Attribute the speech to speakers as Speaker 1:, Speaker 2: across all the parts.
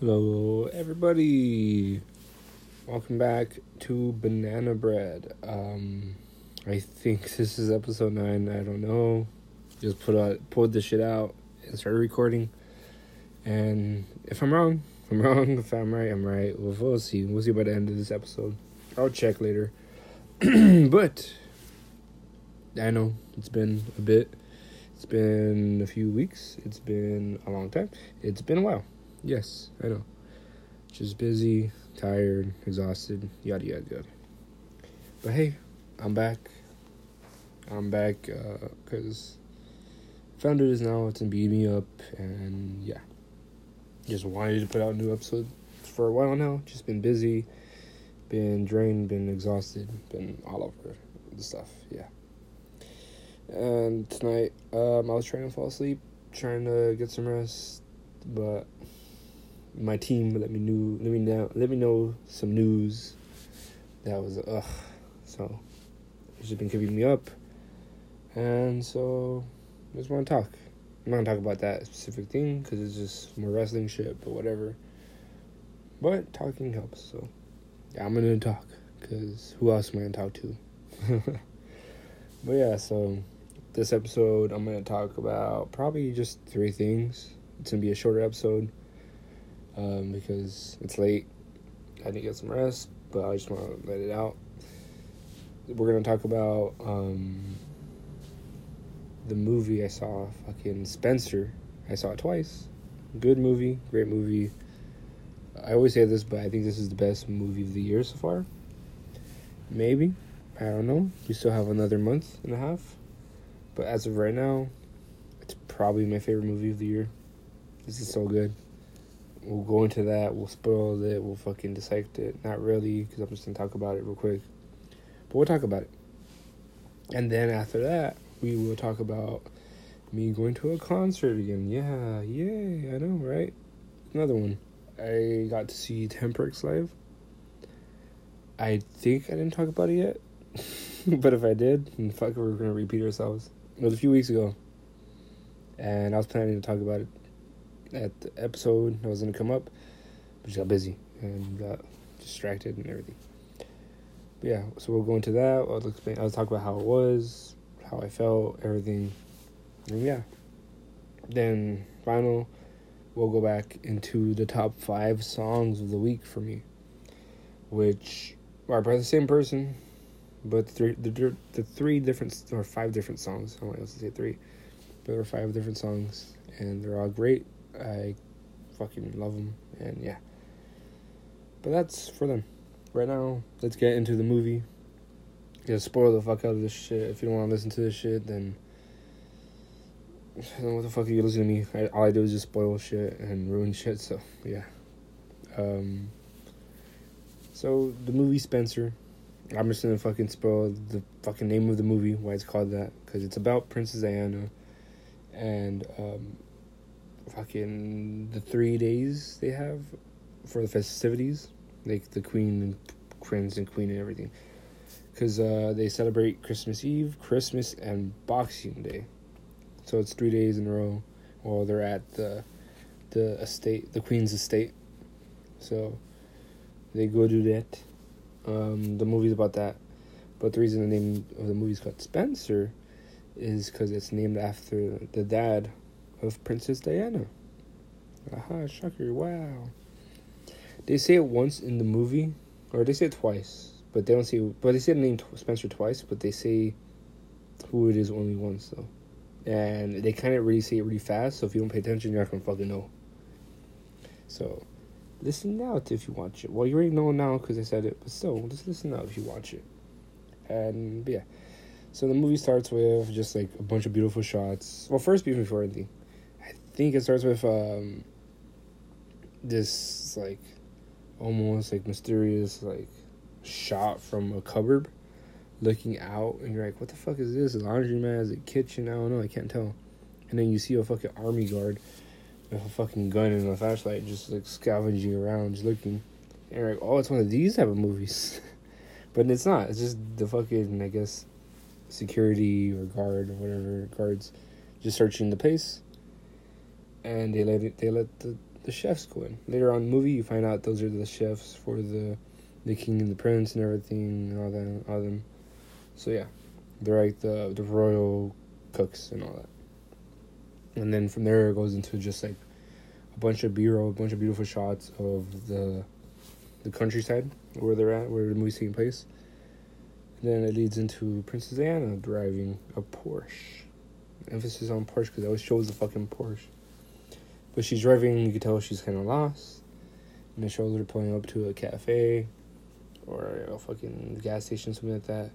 Speaker 1: Hello, everybody. Welcome back to Banana Bread. Um, I think this is episode nine. I don't know. Just put out, pulled this shit out and started recording. And if I'm wrong, I'm wrong. If I'm right, I'm right. We'll, we'll see. We'll see by the end of this episode. I'll check later. but I know it's been a bit. It's been a few weeks. It's been a long time. It's been a while. Yes, I know. Just busy, tired, exhausted, yada yada yada. But hey, I'm back. I'm back because uh, is now to beat me up, and yeah. Just wanted to put out a new episode for a while now. Just been busy, been drained, been exhausted, been all over the stuff. Yeah. And tonight, um, I was trying to fall asleep, trying to get some rest, but my team let me knew let me know let me know some news that was ugh so just been keeping me up. And so I just want to talk. I'm not gonna talk about that specific thing because it's just more wrestling shit but whatever. But talking helps so yeah, I'm gonna talk because who else am I gonna talk to? But yeah so this episode I'm gonna talk about probably just three things. It's gonna be a shorter episode um, because it's late. I need to get some rest, but I just want to let it out. We're gonna talk about um, the movie I saw, fucking Spencer. I saw it twice. Good movie, great movie. I always say this, but I think this is the best movie of the year so far. Maybe. I don't know. We still have another month and a half. But as of right now, it's probably my favorite movie of the year. This is so good we'll go into that. We'll spoil it. We'll fucking dissect it. Not really, because I'm just gonna talk about it real quick. But we'll talk about it. And then after that, we will talk about me going to a concert again. Yeah, yay! I know, right? Another one. I got to see Temporex live. I think I didn't talk about it yet, but if I did, then fuck, we're gonna repeat ourselves. It was a few weeks ago, and I was planning to talk about it at the episode that was gonna come up, but just got busy and got distracted and everything. But yeah, so we'll go into that. I'll explain. I'll talk about how it was, how I felt, everything, and yeah. Then final, we'll go back into the top five songs of the week for me, which are by the same person, but the three the, the three different or five different songs. I want to say three, but there are five different songs, and they're all great. I fucking love them, and yeah. But that's for them. Right now, let's get into the movie. Just spoil the fuck out of this shit. If you don't want to listen to this shit, then I what the fuck are you listening to me. I, all I do is just spoil shit and ruin shit. So yeah. Um. So the movie Spencer. I'm just gonna fucking spoil the fucking name of the movie, why it's called that, because it's about Princess Diana, and um, fucking the three days they have for the festivities, like the Queen and Prince and Queen and everything, because uh, they celebrate Christmas Eve, Christmas, and Boxing Day, so it's three days in a row while they're at the the estate, the Queen's estate. So they go do that. Um, the movie's about that, but the reason the name of the movie's called Spencer is because it's named after the dad of Princess Diana. Aha, shocker, wow. They say it once in the movie, or they say it twice, but they don't say, but they say the name Spencer twice, but they say who it is only once, though. And they kind of really say it really fast, so if you don't pay attention, you're not gonna fucking know. So, listen now if you watch it. Well, you already know now because I said it, but still, just listen now if you watch it. And, yeah. So the movie starts with just like a bunch of beautiful shots. Well, first, before anything, think it starts with um, this like almost like mysterious like shot from a cupboard looking out and you're like what the fuck is this? A laundromat is it kitchen? I don't know. I can't tell. And then you see a fucking army guard with a fucking gun and a flashlight just like scavenging around just looking. And you're like oh it's one of these type of movies. But it's not. It's just the fucking i guess security or guard or whatever guards just searching the place and they let it they let the the chefs go in. Later on movie, you find out those are the chefs for the the king and the prince and everything and all that, all them. So yeah, they're like the the royal cooks and all that. And then from there it goes into just like a bunch of b-roll, a bunch of beautiful shots of the the countryside where they're at, where the movie's taking place. And then it leads into Princess Anna driving a Porsche. Emphasis on Porsche because it always shows the fucking Porsche. But she's driving, you can tell she's kind of lost. And it shows her pulling up to a cafe or a fucking gas station, something like that.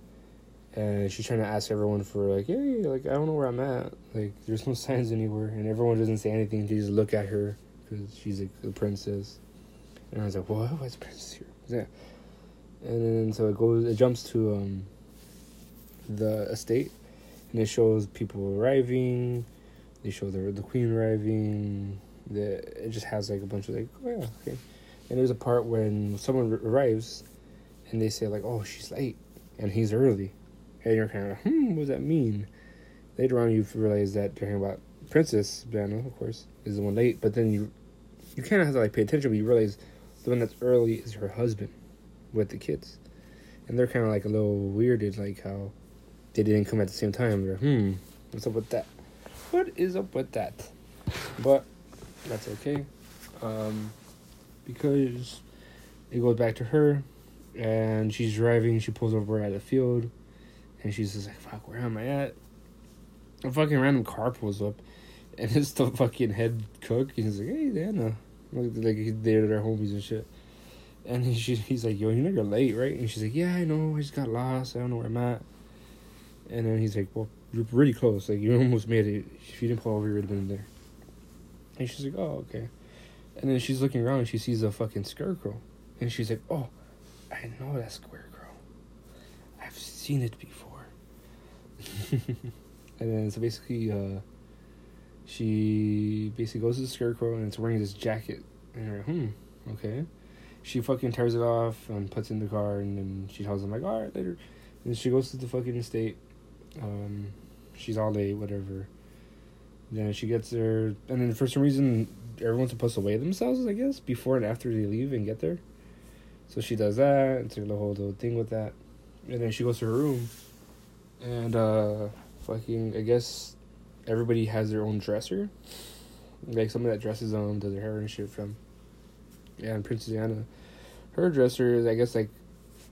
Speaker 1: And she's trying to ask everyone for, like, hey, like, I don't know where I'm at. Like, there's no signs anywhere. And everyone doesn't say anything. They just look at her because she's the princess. And I was like, what? Why is princess here? Yeah. And then so it goes, it jumps to um, the estate. And it shows people arriving. They show the, the queen arriving. The, it just has like a bunch of like, oh yeah, okay. And there's a part when someone arrives and they say like, "Oh, she's late," and he's early, and you're kind of, like, hmm, what does that mean? Later on, you realize that talking about Princess Diana, of course, is the one late. But then you, you kind of have to like pay attention, but you realize the one that's early is her husband, with the kids, and they're kind of like a little weirded, like how they didn't come at the same time. They're, hmm, what's up with that? What is up with that? But that's okay, um, because it goes back to her and she's driving. She pulls over at a field, and she's just like, "Fuck, where am I at?" A fucking random car pulls up, and it's the fucking head cook. He's like, "Hey, Dana," like, like they're their homies and shit. And he, he's like, "Yo, you know you're late, right?" And she's like, "Yeah, I know. I just got lost. I don't know where I'm at." And then he's like, "Well, you're really close. Like you almost made it. If you didn't pull over, you would have been there." And she's like, "Oh, okay." And then she's looking around and she sees a fucking scarecrow, and she's like, "Oh." I know that girl. I've seen it before. and then so basically, uh, she basically goes to the scarecrow and it's wearing this jacket. And you're like, hmm, okay. She fucking tears it off and puts in the car and then she tells him like, all right, later. And she goes to the fucking estate. Um, she's all late, whatever. Then she gets there, and then for some reason, everyone's supposed to weigh themselves, I guess, before and after they leave and get there. So she does that, and the whole little thing with that, and then she goes to her room, and uh, fucking, I guess everybody has their own dresser, like somebody that dresses them, does their hair and shit from. Yeah, and Princess Diana, her dresser is, I guess, like,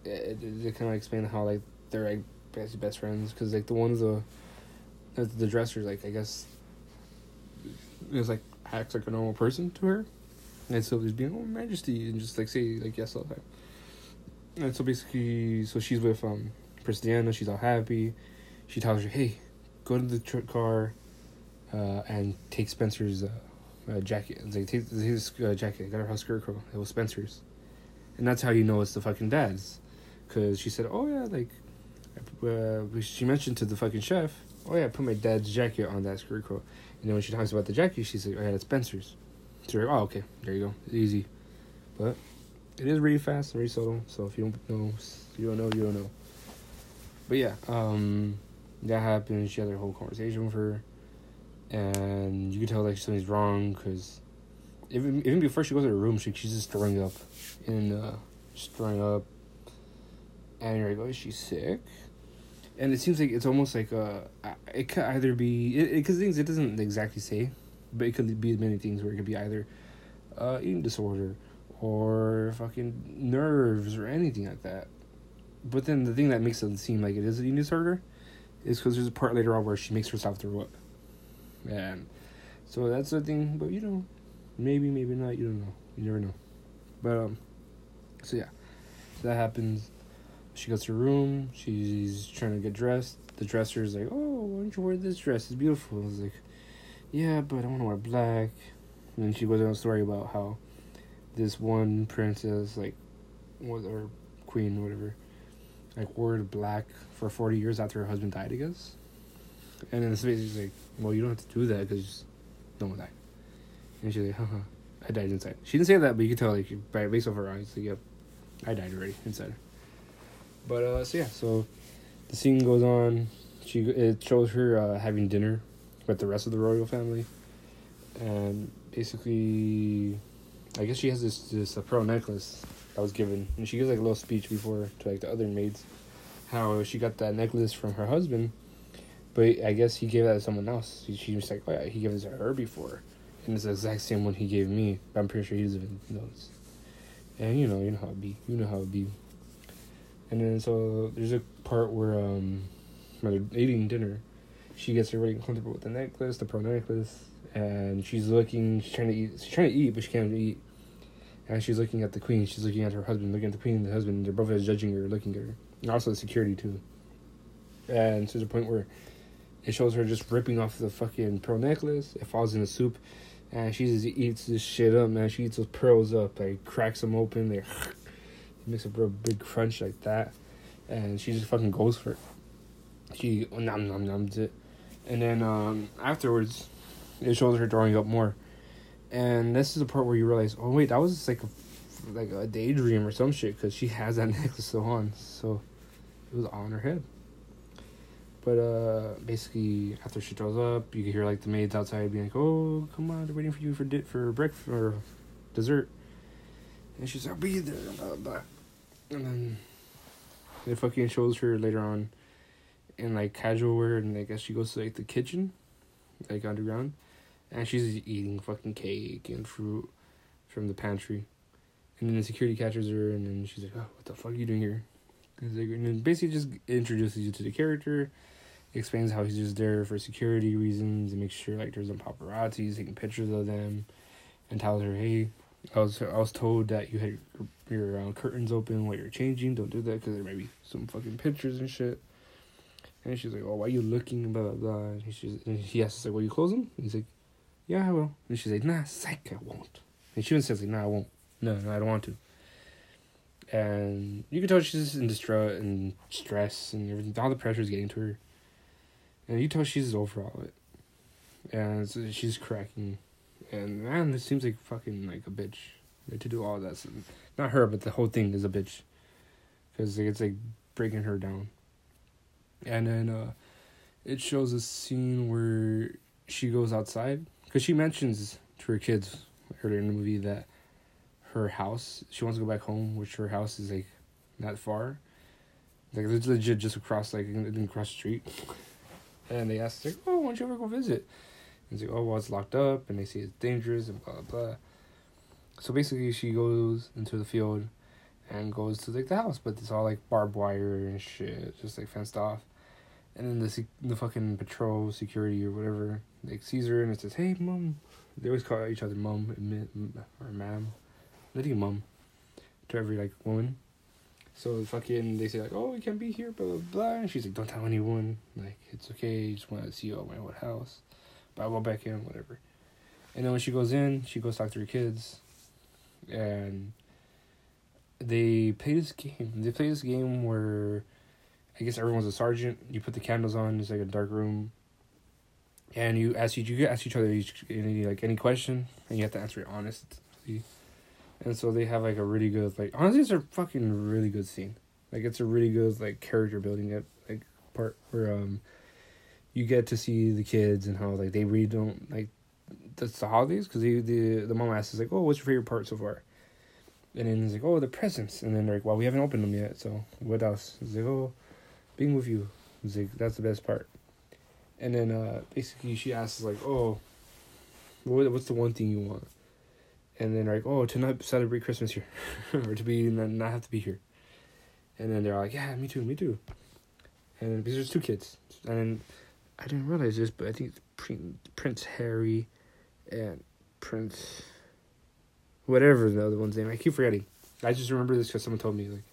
Speaker 1: it, it kind of explain how like they're like best best friends because like the ones uh, the the dressers like I guess is like acts like a normal person to her and so he's being, oh, majesty, and just like say like yes all the time. And so basically, so she's with um Prince Diana. She's all happy. She tells her, hey, go to the tr- car, uh, and take Spencer's uh, uh, jacket. It's like take his uh, jacket. Got her house scarecrow. It was Spencer's, and that's how you know it's the fucking dad's, because she said, oh yeah, like, uh, she mentioned to the fucking chef, oh yeah, I put my dad's jacket on that scarecrow, and then when she talks about the jacket, she's like, oh yeah, that's Spencer's. So like, oh, okay, there you go, easy. But it is really fast and really subtle. So if you don't know, you don't know, you don't know. But yeah, um, that happened. She had her whole conversation with her, and you could tell like something's wrong because even even before she goes to her room, she she's just throwing up, and uh, just throwing up. And you're like, oh, is she sick? And it seems like it's almost like uh, it could either be because things it doesn't exactly say but it could be many things where it could be either uh, eating disorder or fucking nerves or anything like that. But then the thing that makes it seem like it is an eating disorder is because there's a part later on where she makes herself throw up. And so that's the thing, but you know, maybe, maybe not, you don't know. You never know. But, um, so yeah, that happens. She goes to her room, she's trying to get dressed. The dresser's like, oh, why don't you wear this dress? It's beautiful. I was like, yeah, but I want to wear black. And then she goes on a story about how this one princess, like, was or queen, whatever, like wore black for forty years after her husband died, I guess. And then the space is like, well, you don't have to do that because no one died. And she's like, haha, I died inside. She didn't say that, but you could tell, like, by based off her eyes, like, yep, I died already inside. But uh, so yeah, so the scene goes on. She it shows her uh, having dinner with the rest of the royal family, and basically I guess she has this this uh, pearl necklace that was given, and she gives like a little speech before to like the other maids, how she got that necklace from her husband, but I guess he gave that to someone else. She, she was like, oh yeah, he gave it to her before, and it's the exact same one he gave me. But I'm pretty sure he doesn't even knows. And you know, you know how it be. You know how it be. And then so there's a part where um, when they're eating dinner, she gets really comfortable with the necklace, the pearl necklace, and she's looking. She's trying to eat. She's trying to eat, but she can't eat. And she's looking at the queen. She's looking at her husband, looking at the queen the husband. They're both judging her, looking at her, and also the security too. And there's a point where it shows her just ripping off the fucking pearl necklace. It falls in the soup, and she just eats this shit up, man. She eats those pearls up, like cracks them open. They makes a real big crunch like that, and she just fucking goes for it. She nom nom noms it, and then um, afterwards, it shows her throwing up more, and this is the part where you realize, oh wait, that was like a like a daydream or some shit, because she has that necklace still on, so it was on her head. But uh, basically, after she throws up, you can hear like the maids outside being like, "Oh, come on, they're waiting for you for di- for breakfast or dessert." And she's like, "I'll be there." Blah blah. And then it fucking shows her later on in like casual wear, and I guess she goes to like the kitchen, like underground, and she's eating fucking cake and fruit from the pantry. And then the security catches her, and then she's like, "Oh, what the fuck are you doing here?" And then basically just introduces you to the character explains how he's just there for security reasons and makes sure like there's no paparazzi taking pictures of them, and tells her, "Hey, I was I was told that you had your, your uh, curtains open while you're changing. Don't do that because there may be some fucking pictures and shit." And she's like, "Oh, why are you looking?" Blah blah blah. And, she's, and he asks like, "Will you close them?" And he's like, "Yeah, I will." And she's like, "Nah, psych, I won't." And she even says like, "Nah, I won't. No, no, I don't want to." And you can tell she's in distress and stress and everything. All the pressure is getting to her and you tell she's over all it, and so she's cracking, and man, this seems like fucking like a bitch to do all that. Not her, but the whole thing is a bitch, because it's like breaking her down. And then uh, it shows a scene where she goes outside because she mentions to her kids earlier in the movie that her house she wants to go back home, which her house is like not far. Like it's legit just across like across the street. And they ask, like, oh, why don't you ever go visit? And like, oh, well, it's locked up, and they say it's dangerous, and blah, blah, blah. So basically, she goes into the field and goes to, like, the house, but it's all, like, barbed wire and shit, just, like, fenced off. And then the the fucking patrol security or whatever, like, sees her, and it says, hey, mom. They always call each other mom or ma'am. I think mom to every, like, woman. So fucking they say like, oh, we can't be here, blah blah blah. And she's like, don't tell anyone. Like it's okay. I just want to see you at my old house. I'll go back in, whatever. And then when she goes in, she goes talk to her kids, and they play this game. They play this game where I guess everyone's a sergeant. You put the candles on. It's like a dark room. And you ask each you ask each other each any like any question, and you have to answer it honestly and so they have like a really good like honestly it's a fucking really good scene like it's a really good like character building it like part where um you get to see the kids and how like they really don't like that's the holidays because the the mom asks like oh what's your favorite part so far? And then he's like oh the presents. And then they're like well we haven't opened them yet so what else? He's like oh being with you. He's like that's the best part. And then uh basically she asks like oh what what's the one thing you want? And then like, oh, to not celebrate Christmas here, or to be not have to be here, and then they're like, yeah, me too, me too, and because there's two kids, and I didn't realize this, but I think Prince Harry, and Prince, whatever the other one's name, I keep forgetting. I just remember this because someone told me like,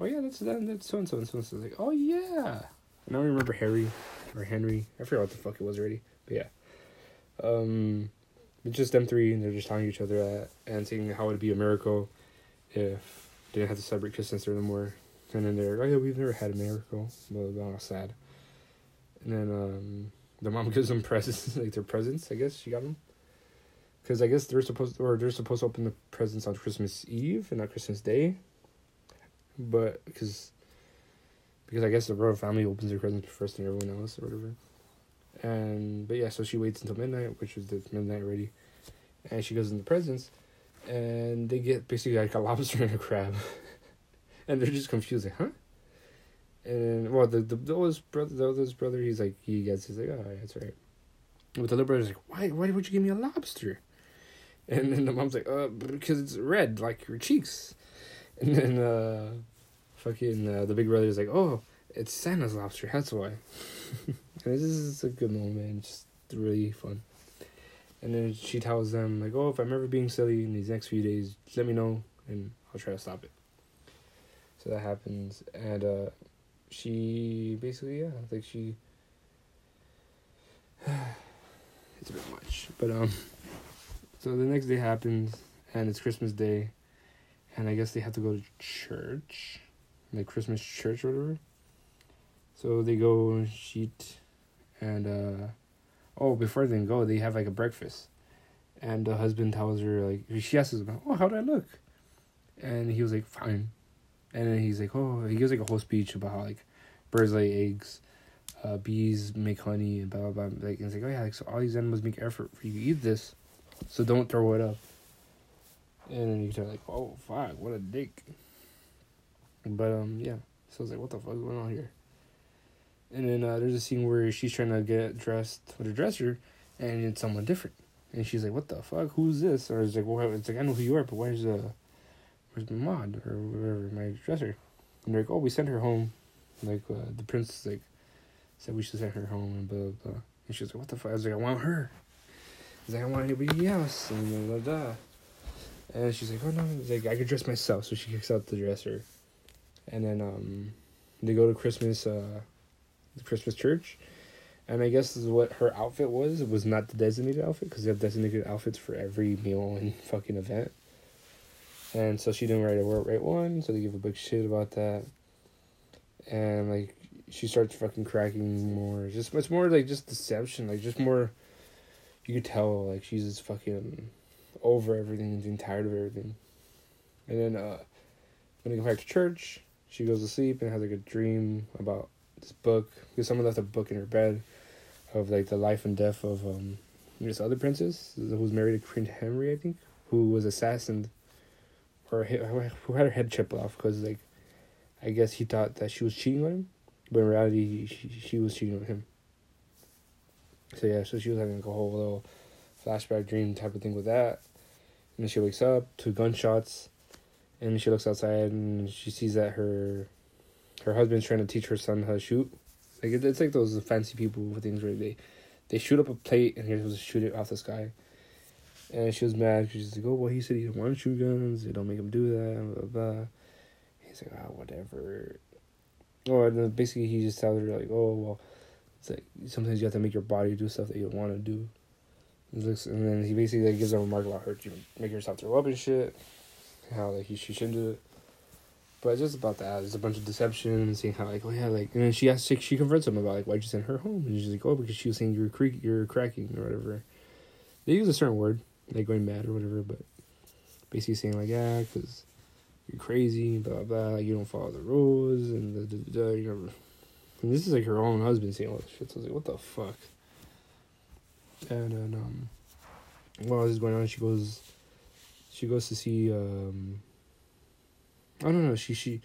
Speaker 1: oh yeah, that's that, that's so and so and so and so. Like, oh yeah, and I don't remember Harry or Henry. I forgot what the fuck it was already, but yeah. Um, it's just them three, and they're just telling each other that and saying how it'd be a miracle if they didn't have to celebrate Christmas no more. And then they're, like, oh yeah, we've never had a miracle. Blah, blah, blah, sad. And then um, the mom gives them presents, like their presents, I guess she got them. Because I guess they're supposed to, or they're supposed to open the presents on Christmas Eve and not Christmas Day. But because because I guess the royal family opens their presents first than everyone else or whatever. And but yeah, so she waits until midnight, which is the midnight already, and she goes in the presents, and they get basically like a lobster and a crab, and they're just confused, like, huh? And well, the the, the oldest brother, the oldest brother, he's like, he gets, he's like, oh, that's right. But the little brother's like, why, why would you give me a lobster? And then the mom's like, uh, because it's red, like your cheeks. And then, uh, fucking, uh, the big brother's like, oh, it's Santa's lobster, that's why. and this is a good moment, just really fun. And then she tells them, like, oh, if I'm ever being silly in these next few days, let me know, and I'll try to stop it. So that happens, and, uh, she basically, yeah, like she, it's a bit much, but, um, so the next day happens, and it's Christmas Day, and I guess they have to go to church, like Christmas church or whatever. So they go and sheet, and uh, oh, before they go, they have like a breakfast, and the husband tells her like she asks him, "Oh, how do I look?" And he was like, "Fine," and then he's like, "Oh," he gives like a whole speech about how like birds lay eggs, uh, bees make honey, and blah blah blah. Like, and it's like, "Oh yeah, like so all these animals make effort for you to eat this." So don't throw it up. And then you're like, oh fuck, what a dick. But um yeah. So I was like, what the fuck going on here? And then uh, there's a scene where she's trying to get dressed with her dresser and it's someone different. And she's like, What the fuck? Who's this? Or it's like, well, it's like I know who you are, but where's uh where's my Maud or whatever, my dresser? And they're like, Oh, we sent her home. Like uh, the prince like said we should send her home and blah blah blah. And she's like, What the fuck? I was like, I want her. He's like, I want anybody else and blah blah blah. And she's like, Oh no, like I could dress myself, so she kicks out the dresser. And then um they go to Christmas uh the Christmas church. And I guess is what her outfit was. It was not the designated outfit because they have designated outfits for every meal and fucking event. And so she didn't write a word, right one, so they give a big shit about that. And like she starts fucking cracking more. Just it's more like just deception, like just more. You could tell like she's just fucking over everything and being tired of everything. And then uh, when they go back to church, she goes to sleep and has like a dream about this book because someone left a book in her bed of like the life and death of um this other princess who was married to Prince Henry, I think, who was assassinated or who had her head chipped off because like I guess he thought that she was cheating on him, but in reality she she was cheating on him. So yeah, so she was having like a whole little flashback dream type of thing with that, and then she wakes up to gunshots, and she looks outside and she sees that her her husband's trying to teach her son how to shoot. Like it's like those fancy people with things where they they shoot up a plate and you're supposed to shoot it off the sky. And she was mad because she's like, oh well, he said he didn't want to shoot guns. They don't make him do that. Blah blah. blah. He's like, oh whatever. Or then basically he just tells her like, oh well, it's like sometimes you have to make your body do stuff that you don't want to do. And then he basically like gives a remark about her, you know, making herself throw up and shit. How like he she shouldn't do it. But it's just about that. There's a bunch of deception and seeing how like oh yeah like and then she asks she, she confronts him about like why'd you send her home and she's like oh because she was saying you're creak you're cracking or whatever. They use a certain word like going mad or whatever, but basically saying like yeah because you're crazy blah blah like, you don't follow the rules and the da, you. And this is like her own husband saying all this shit. So I was like what the fuck. And then um, while this is going on, she goes, she goes to see um I don't know, she she.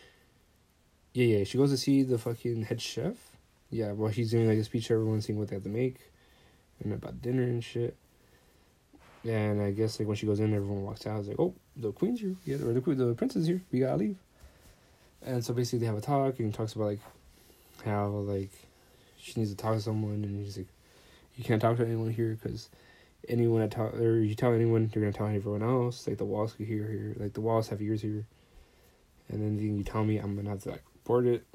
Speaker 1: Yeah yeah she goes to see the fucking head chef. Yeah, while he's doing like a speech everyone, saying what they have to make, and about dinner and shit. And I guess like when she goes in, everyone walks out. It's like, oh, the queen's here, yeah, or the the prince is here. We gotta leave. And so basically, they have a talk, and talks about like how like she needs to talk to someone, and he's like, you can't talk to anyone here because anyone that talk or you tell anyone, you're gonna tell everyone else. Like the walls could hear here, like the walls have ears here and then you tell me I'm gonna have to like report it,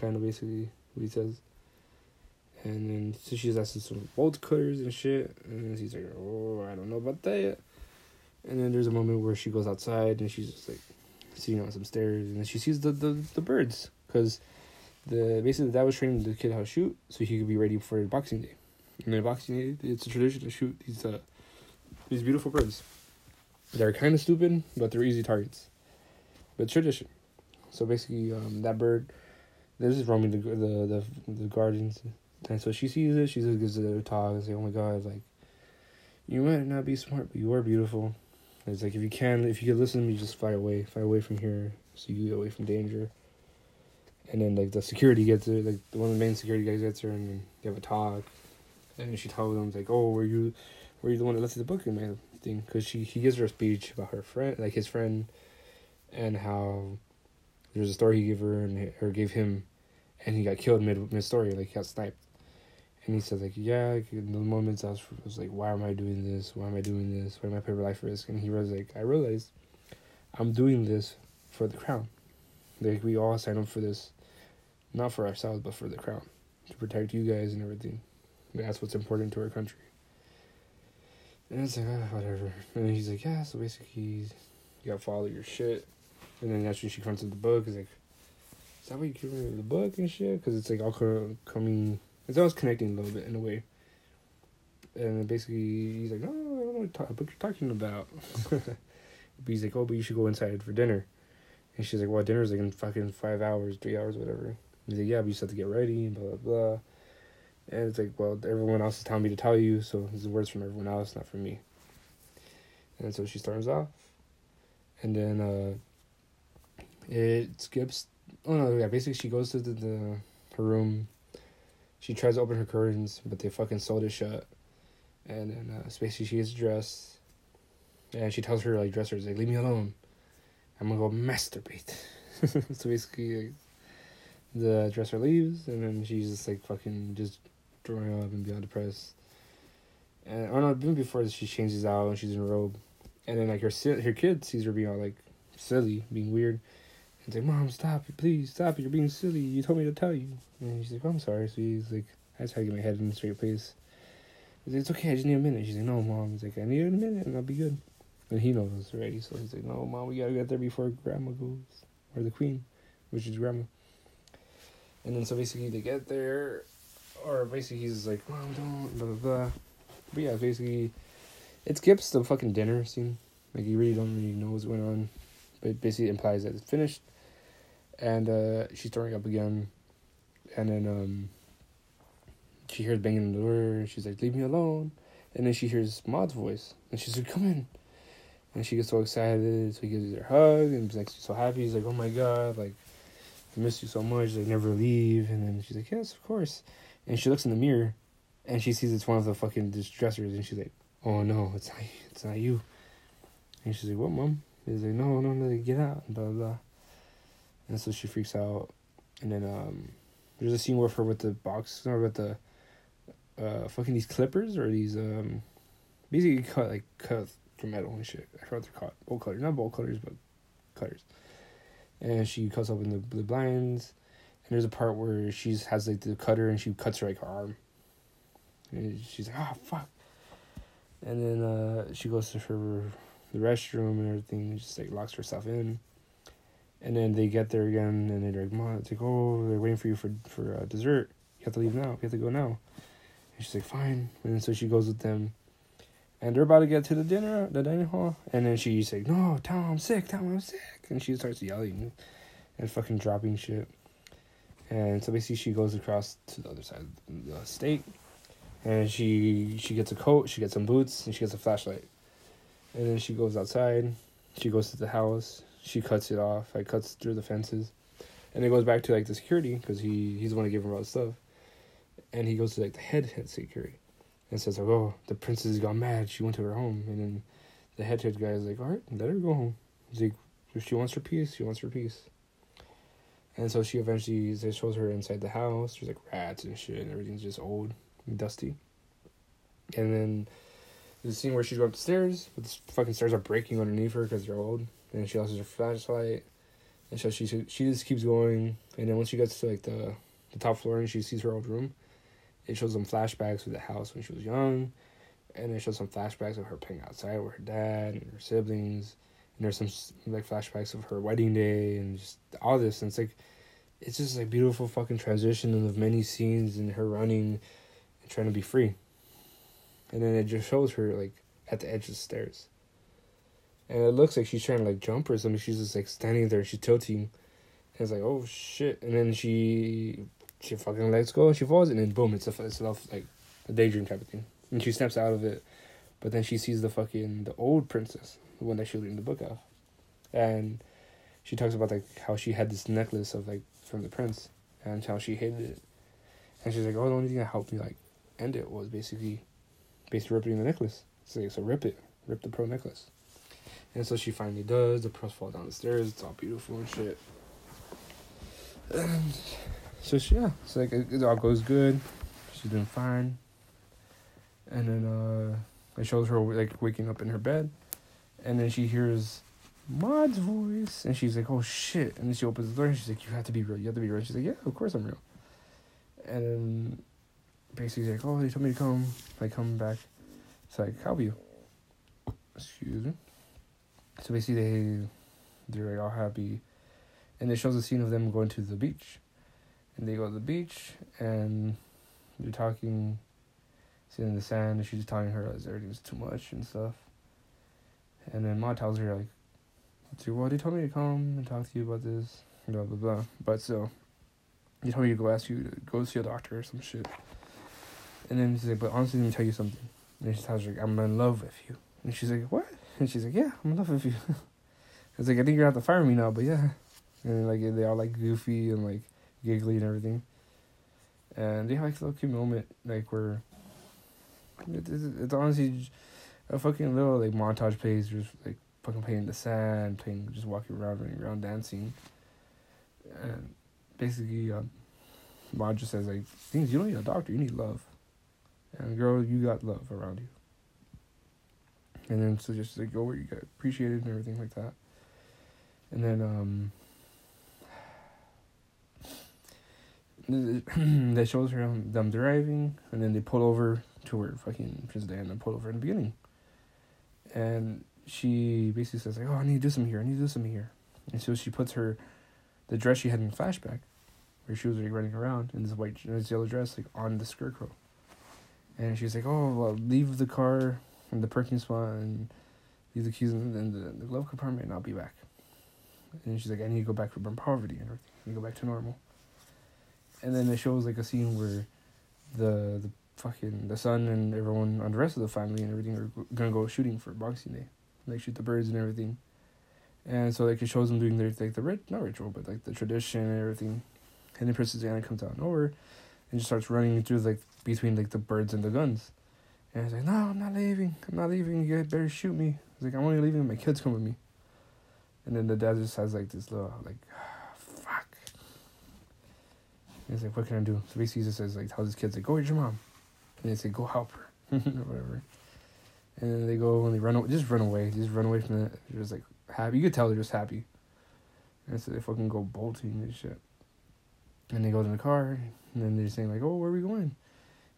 Speaker 1: kind of basically what he says. And then so she's asking some bolt cutters and shit, and he's like, "Oh, I don't know about that." And then there's a moment where she goes outside and she's just like sitting on some stairs, and she sees the the, the birds because the basically the dad was training the kid how to shoot so he could be ready for Boxing Day. And then Boxing Day, it's a tradition to shoot these uh these beautiful birds. They're kind of stupid, but they're easy targets but tradition. So basically, um, that bird, this is roaming the the the, the gardens, and so she sees it. She just gives it a talk and say, "Oh my God, like, you might not be smart, but you are beautiful." It's like if you can, if you could listen to me, just fly away, fly away from here, so you get away from danger. And then like the security gets her, like the one of the main security guys gets her, and they have a talk. And she tells him like, "Oh, were you, were you the one that left the book in my thing?" Because she he gives her a speech about her friend, like his friend, and how there's a story he gave her and or gave him, and he got killed mid mid story, like he got sniped. And he said like, "Yeah." In the moments I was, was like, "Why am I doing this? Why am I doing this? Why am I putting my life risk?" And he was like, "I realized, I'm doing this for the crown. Like we all signed up for this." not for ourselves, but for the crown, to protect you guys and everything. That's what's important to our country. And it's like, ah, whatever. And he's like, yeah, so basically, you gotta follow your shit. And then that's when she comes to the book. He's like, is that what you give me the book and shit? Because it's like all coming, it's always connecting a little bit in a way. And basically, he's like, no, I don't know what book you're talking about. but he's like, oh, but you should go inside for dinner. And she's like, well, dinner's like in fucking five hours, three hours, whatever. He's like, yeah, but you have to get ready, blah, blah, blah. And it's like, well, everyone else is telling me to tell you, so this is words from everyone else, not from me. And so she storms off. And then uh, it skips. Oh, no, yeah, basically she goes to the, the her room. She tries to open her curtains, but they fucking sewed it shut. And then uh, basically she gets dressed. And she tells her, like, dressers, like, leave me alone. I'm gonna go masturbate. so basically, like, the dresser leaves, and then she's just like fucking just throwing up and being depressed. And oh no, even before this, she changes out and she's in a robe, and then like her her kid sees her being all like silly, being weird, and like, "Mom, stop it, please stop it! You're being silly. You told me to tell you." And she's like, oh, "I'm sorry." So he's like, "I just had to get my head in the straight place." He's like, "It's okay. I just need a minute." She's like, "No, mom." He's like, "I need a minute, and I'll be good." And he knows already, so he's like, "No, mom, we gotta get there before Grandma goes, or the Queen, which is Grandma." And then so basically they get there, or basically he's like, "Mom, don't blah blah blah." But yeah, basically, it skips the fucking dinner scene. Like you really don't really know what's going on, but basically implies that it's finished. And uh, she's throwing up again, and then um, she hears banging on the door. And she's like, "Leave me alone!" And then she hears Maud's voice, and she's like, "Come in." And she gets so excited, so he gives her a hug, and he's like so happy. He's like, "Oh my god!" Like I miss you so much. Like, never leave. And then she's like, yes, of course. And she looks in the mirror, and she sees it's one of the fucking distressors, and she's like, oh no, it's not, it's not you. And she's like, what, mom? He's like, no, no, no, get out, blah, blah. And so she freaks out. And then um, there's a scene with her with the box, or with the uh, fucking these clippers, or these, um, basically cut, like, cut for metal and shit. I forgot they're called. Bolt cutters. Not bolt cutters, but cutters and she cuts open the, the blinds. And there's a part where she has like the cutter and she cuts her like her arm. And she's like, oh fuck. And then uh, she goes to her the restroom and everything, just like locks herself in. And then they get there again, and they're like, "Mom, it's like, oh, they're waiting for you for for uh, dessert. You have to leave now. You have to go now." And she's like, "Fine." And so she goes with them, and they're about to get to the dinner, the dining hall, and then she's like, "No, him I'm sick. Him I'm sick." And she starts yelling, and fucking dropping shit. And so basically, she goes across to the other side of the state, and she she gets a coat, she gets some boots, and she gets a flashlight. And then she goes outside. She goes to the house. She cuts it off. Like cuts through the fences, and it goes back to like the security because he he's the one to give her all the stuff. And he goes to like the head head security and says like, "Oh, the princess got mad. She went to her home." And then the head head guy is like, "All right, let her go home." He's like, "If she wants her peace, she wants her peace." And so she eventually they shows her inside the house. There's like rats and shit, and everything's just old and dusty. And then a scene where she's going upstairs, but the fucking stairs are breaking underneath her because they're old. And she loses her flashlight, and so she she just keeps going. And then once she gets to like the the top floor and she sees her old room, it shows some flashbacks of the house when she was young, and it shows some flashbacks of her playing outside with her dad and her siblings, and there's some like flashbacks of her wedding day and just all this, and it's like, it's just like beautiful fucking transition of many scenes and her running, and trying to be free, and then it just shows her like at the edge of the stairs. And it looks like she's trying to like jump or something. She's just like standing there. She's tilting. And it's like, oh shit. And then she she fucking lets go and she falls and then boom, it's a it's a like a daydream type of thing. And she snaps out of it, But then she sees the fucking the old princess, the one that she read in the book of, and she talks about like how she had this necklace of like from the prince and how she hated it, and she's like, oh, the only thing that helped me like end it was basically, basically ripping the necklace. So so rip it, rip the pearl necklace, and so she finally does. The pearls fall down the stairs. It's all beautiful and shit. And so she, yeah, so like it, it all goes good. She's doing fine. And then uh, it shows her like waking up in her bed, and then she hears Maud's voice, and she's like, "Oh shit!" And then she opens the door, and she's like, "You have to be real. You have to be real." She's like, "Yeah, of course I'm real." And basically like, "Oh, they told me to come, like come back." It's like, "How are you?" Excuse me. So basically, they they're like all happy, and it shows a scene of them going to the beach, and they go to the beach, and they're talking, sitting in the sand, and she's telling her that everything's too much and stuff. And then Ma tells her like, "Dude, well, they told me to come and talk to you about this, blah blah blah." But so, they told me to go ask you to go see a doctor or some shit. And then she's like, "But honestly, let me tell you something." And she tells her, like, "I'm in love with you." And she's like, "What?" And she's like, "Yeah, I'm in love with you." it's like I think you're gonna have to fire me now, but yeah. And like they all like goofy and like giggly and everything. And they have like a little cute moment, like where it, it's, it's honestly a fucking little like montage plays, just like fucking playing in the sand, playing, just walking around, running around, dancing. And basically, um, Maud just says like, "Things you don't need a doctor, you need love." And girl, you got love around you. And then so just like go where you get appreciated and everything like that. And then um that shows her them driving, and then they pull over to where fucking Princess Diana pulled over in the beginning. And she basically says like, "Oh, I need to do something here. I need to do something here." And so she puts her, the dress she had in flashback, where she was like running around in this white, this yellow dress, like on the scarecrow. And she's like, "Oh, well, leave the car in the parking spot and leave the keys in the, in the, glove compartment, and I'll be back." And she's like, "I need to go back from poverty and everything. I need to go back to normal." and then it shows like a scene where the the fucking the son and everyone on the rest of the family and everything are gonna go shooting for Boxing Day, like shoot the birds and everything, and so like it shows them doing their like the rit not ritual but like the tradition and everything, and then Princess Diana comes out and over, and just starts running through like between like the birds and the guns, and it's like no I'm not leaving I'm not leaving you better shoot me. It's like I'm only leaving my kids come with me. And then the dad just has like this little like ah, and he's like, what can I do? So basically, he just says, like, tells his kids, like, go with your mom. And they say, go help her. or whatever. And then they go and they run away, just run away. Just run away from it. They're just like happy. You could tell they're just happy. And so they fucking go bolting and shit. And they go to the car. And then they're saying, like, oh, where are we going?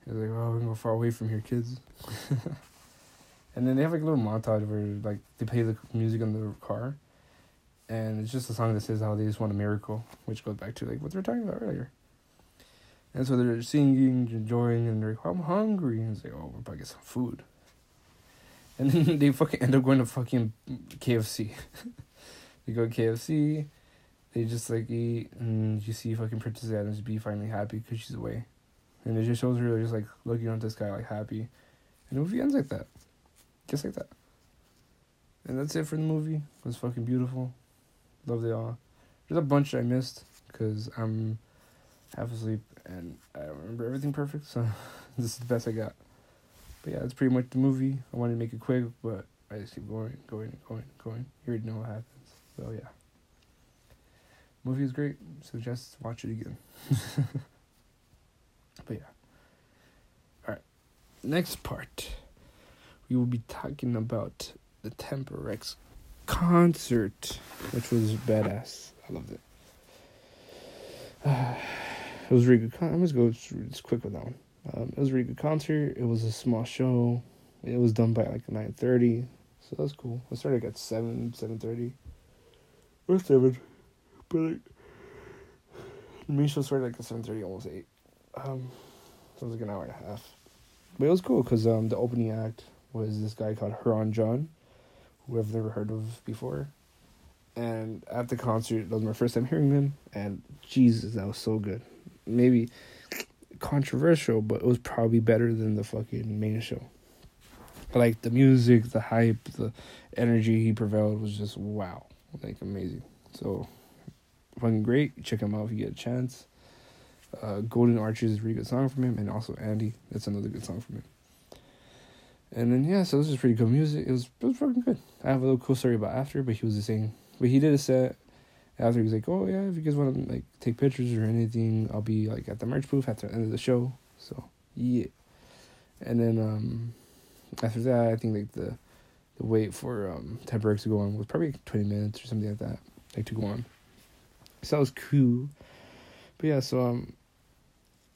Speaker 1: And they're like, oh, we're to go far away from here, kids. and then they have like a little montage where like they play the music in the car. And it's just a song that says how they just want a miracle, which goes back to like what they were talking about earlier. And so they're singing, enjoying, and they're like, I'm hungry. And like, oh, we're probably get some food. And then they fucking end up going to fucking KFC. they go to KFC, they just like eat, and you see fucking Princess Adams be finally happy because she's away. And it just shows her just like looking at this guy like happy. And the movie ends like that. Just like that. And that's it for the movie. It was fucking beautiful. Loved it all. There's a bunch I missed because I'm half asleep and I don't remember everything perfect, so this is the best I got. But yeah, that's pretty much the movie. I wanted to make it quick, but I just keep going, going, going, going. You already know what happens. So yeah. Movie is great. Suggest watch it again. but yeah. Alright. Next part. We will be talking about the Temporex concert, which was badass. I loved it. it was a really good. Con- I'm just going go just quick with that one. Um, it was a really good concert. It was a small show. It was done by like nine thirty, so that's cool. I started at seven, seven thirty, or seven, but like show started like at seven thirty, almost eight. Um, so it was like an hour and a half, but it was cool because um the opening act was this guy called Huron John, who I've never heard of before. And at the concert, that was my first time hearing them, and Jesus, that was so good maybe controversial, but it was probably better than the fucking main show. like the music, the hype, the energy he prevailed was just wow, like amazing. So fucking great. Check him out if you get a chance. Uh, Golden Arches is a really good song from him, and also Andy. That's another good song from him. And then yeah, so this is pretty good music. It was it was fucking good. I have a little cool story about after, but he was just saying, but he did a set after. He was like, oh yeah, if you guys want to like take pictures or anything, I'll be like at the merch booth at the end of the show. So yeah, and then um after that, I think like the the wait for um Temporex to go on was probably twenty minutes or something like that, like to go on. So that was cool. But yeah, so um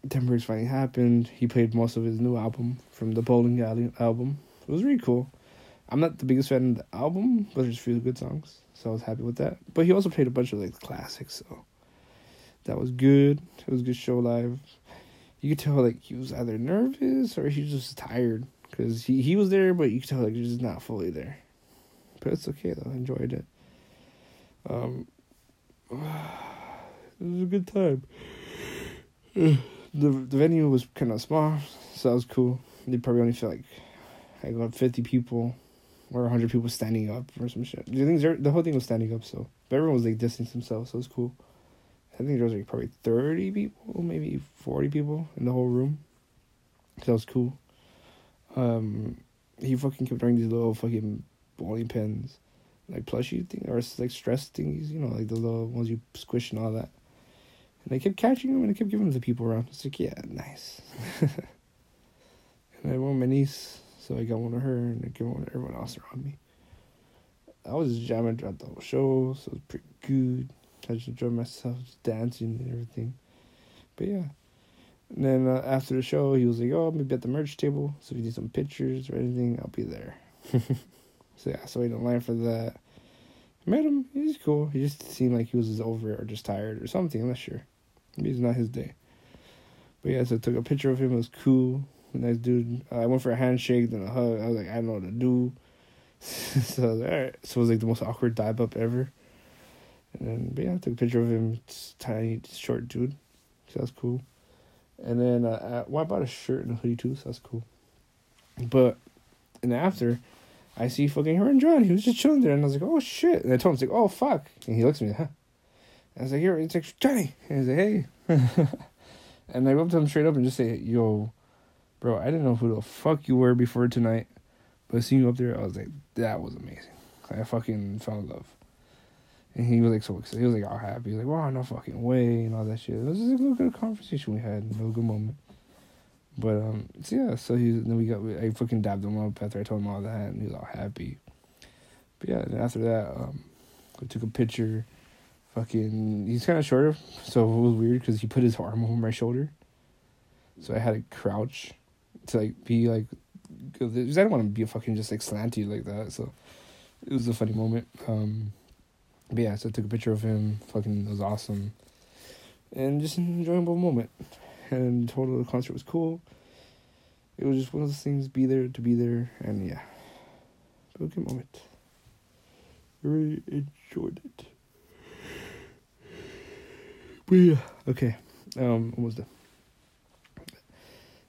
Speaker 1: Temporex finally happened. He played most of his new album from the Bowling Alley album. It was really cool. I'm not the biggest fan of the album, but there's a few good songs, so I was happy with that. But he also played a bunch of like classics, so that was good. It was a good show live. You could tell like he was either nervous or he was just tired because he he was there, but you could tell like he's just not fully there. But it's okay though. I enjoyed it. Um, it was a good time. the the venue was kind of small, so that was cool. They probably only felt like I got fifty people or hundred people standing up or some shit. The things the whole thing was standing up, so but everyone was like distancing themselves, so it was cool. I think there was like probably thirty people, maybe forty people in the whole room. So that was cool. Um, he fucking kept wearing these little fucking bowling pins, like plushie thing or like stress things, you know, like the little ones you squish and all that. And I kept catching them and I kept giving them to people around. It's like, yeah, nice. and I won my niece, so I got one of her and I gave one to everyone else around me. I was jamming throughout the whole show, so it was pretty good. I just enjoyed myself, just dancing and everything. But yeah. And then uh, after the show, he was like, "Oh, maybe at the merch table. So if you need some pictures or anything, I'll be there." so yeah, so I didn't line for that. Met him. He's cool. He just seemed like he was over it or just tired or something. I'm not sure. Maybe it's not his day. But yeah, so I took a picture of him. It was cool. Nice dude. I went for a handshake, then a hug. I was like, I don't know what to do. so like, all right. So it was like the most awkward dive up ever. And then, but yeah, I took a picture of him. Tiny, short dude. So that's cool. And then uh, I, well, I bought a shirt and a hoodie too, so that's cool. But and after, I see fucking her and John. He was just chilling there, and I was like, oh shit. And I told him, I like, oh fuck. And he looks at me, huh? I was like, here, it's like, Johnny. And he's like, hey. and I went up to him straight up and just say, yo, bro, I didn't know who the fuck you were before tonight. But seeing you up there, I was like, that was amazing. I fucking fell in love. And he was like so excited. He was like all happy. He was like, wow, no fucking way, and all that shit. It was just a good conversation we had, a good moment. But um, so yeah, so he then we got I fucking dabbed him up after I told him all that, and he was all happy. But yeah, after that, um, we took a picture. Fucking, he's kind of shorter, so it was weird because he put his arm over my shoulder. So I had to crouch to like be like, cause I didn't want to be fucking just like slanty like that. So it was a funny moment. Um, but yeah, so I took a picture of him. Fucking, it was awesome, and just an enjoyable moment. And total the concert was cool. It was just one of those things. Be there to be there, and yeah, good moment. I really enjoyed it. But yeah, okay. Um, almost done.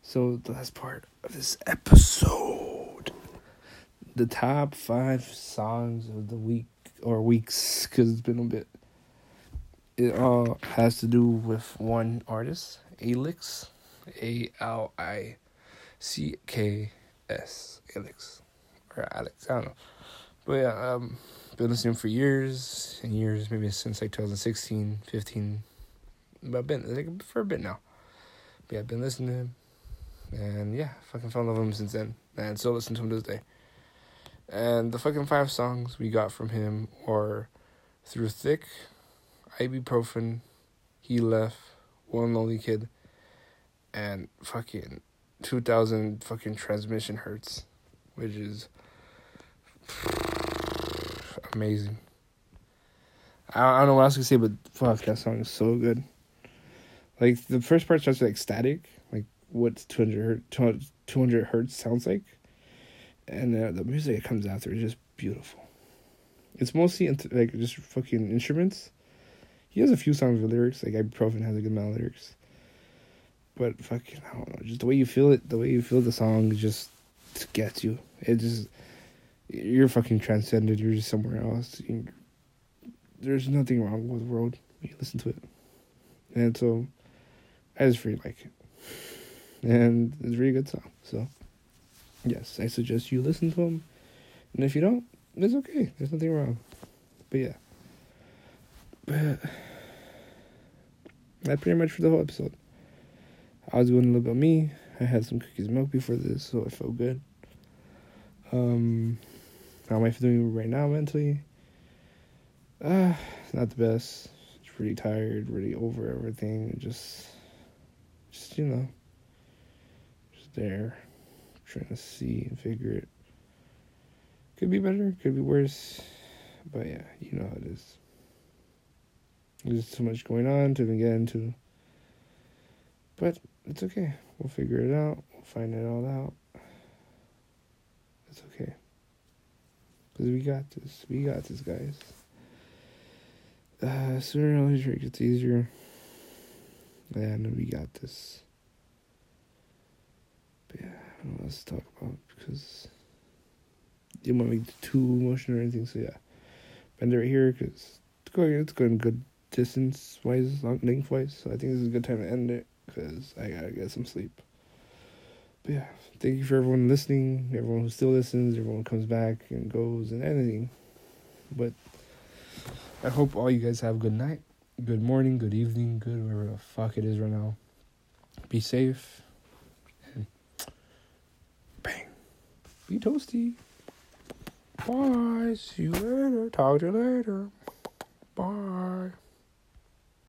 Speaker 1: So the last part of this episode, the top five songs of the week or weeks, because it's been a bit. It all has to do with one artist, Alicks, A L I C K S, Alicks, or Alex. I don't know, but yeah, um, been listening for years and years, maybe since like 2016, 15 but I've been like for a bit now. But yeah, I've been listening to him, and yeah, fucking fell in love with him since then, and still listen to him to this day. And the fucking five songs we got from him are "Through Thick," "Ibuprofen," "He Left," "One Lonely Kid," and fucking two thousand fucking transmission hertz, which is amazing. I don't know what else to say, but fuck, that song is so good. Like the first part starts with like static, like what 200 hertz, 200 hertz sounds like, and uh, the music that comes after is just beautiful. It's mostly like just fucking instruments. He has a few songs with lyrics, like Ibuprofen has a good amount of lyrics. But fucking, I don't know, just the way you feel it, the way you feel the song just gets you. It just you're fucking transcended. You're just somewhere else. You, there's nothing wrong with the world. when You listen to it, and so I just really like it, and it's a really good song. So yes, I suggest you listen to them, and if you don't, it's okay. There's nothing wrong. But yeah, but that pretty much for the whole episode. I was doing a little bit me. I had some cookies and milk before this, so I felt good. Um, how am I feeling right now mentally? Uh, not the best. It's pretty tired, really over everything. Just, just you know, just there, trying to see and figure it. Could be better, could be worse, but yeah, you know how it is. There's too much going on to even get into. But it's okay. We'll figure it out. We'll find it all out. It's okay. Because we got this. We got this, guys. Uh, sooner or later it gets easier. And we got this. But yeah, I don't know what else to talk about because you want me too emotional or anything. So yeah, bend it right here because it's going. It's going good distance wise, length wise. So I think this is a good time to end it because I gotta get some sleep. But yeah, thank you for everyone listening, everyone who still listens, everyone comes back and goes and anything. But I hope all you guys have a good night, good morning, good evening, good whatever the fuck it is right now. Be safe. Bang. Be toasty. Bye. See you later. Talk to you later. Bye.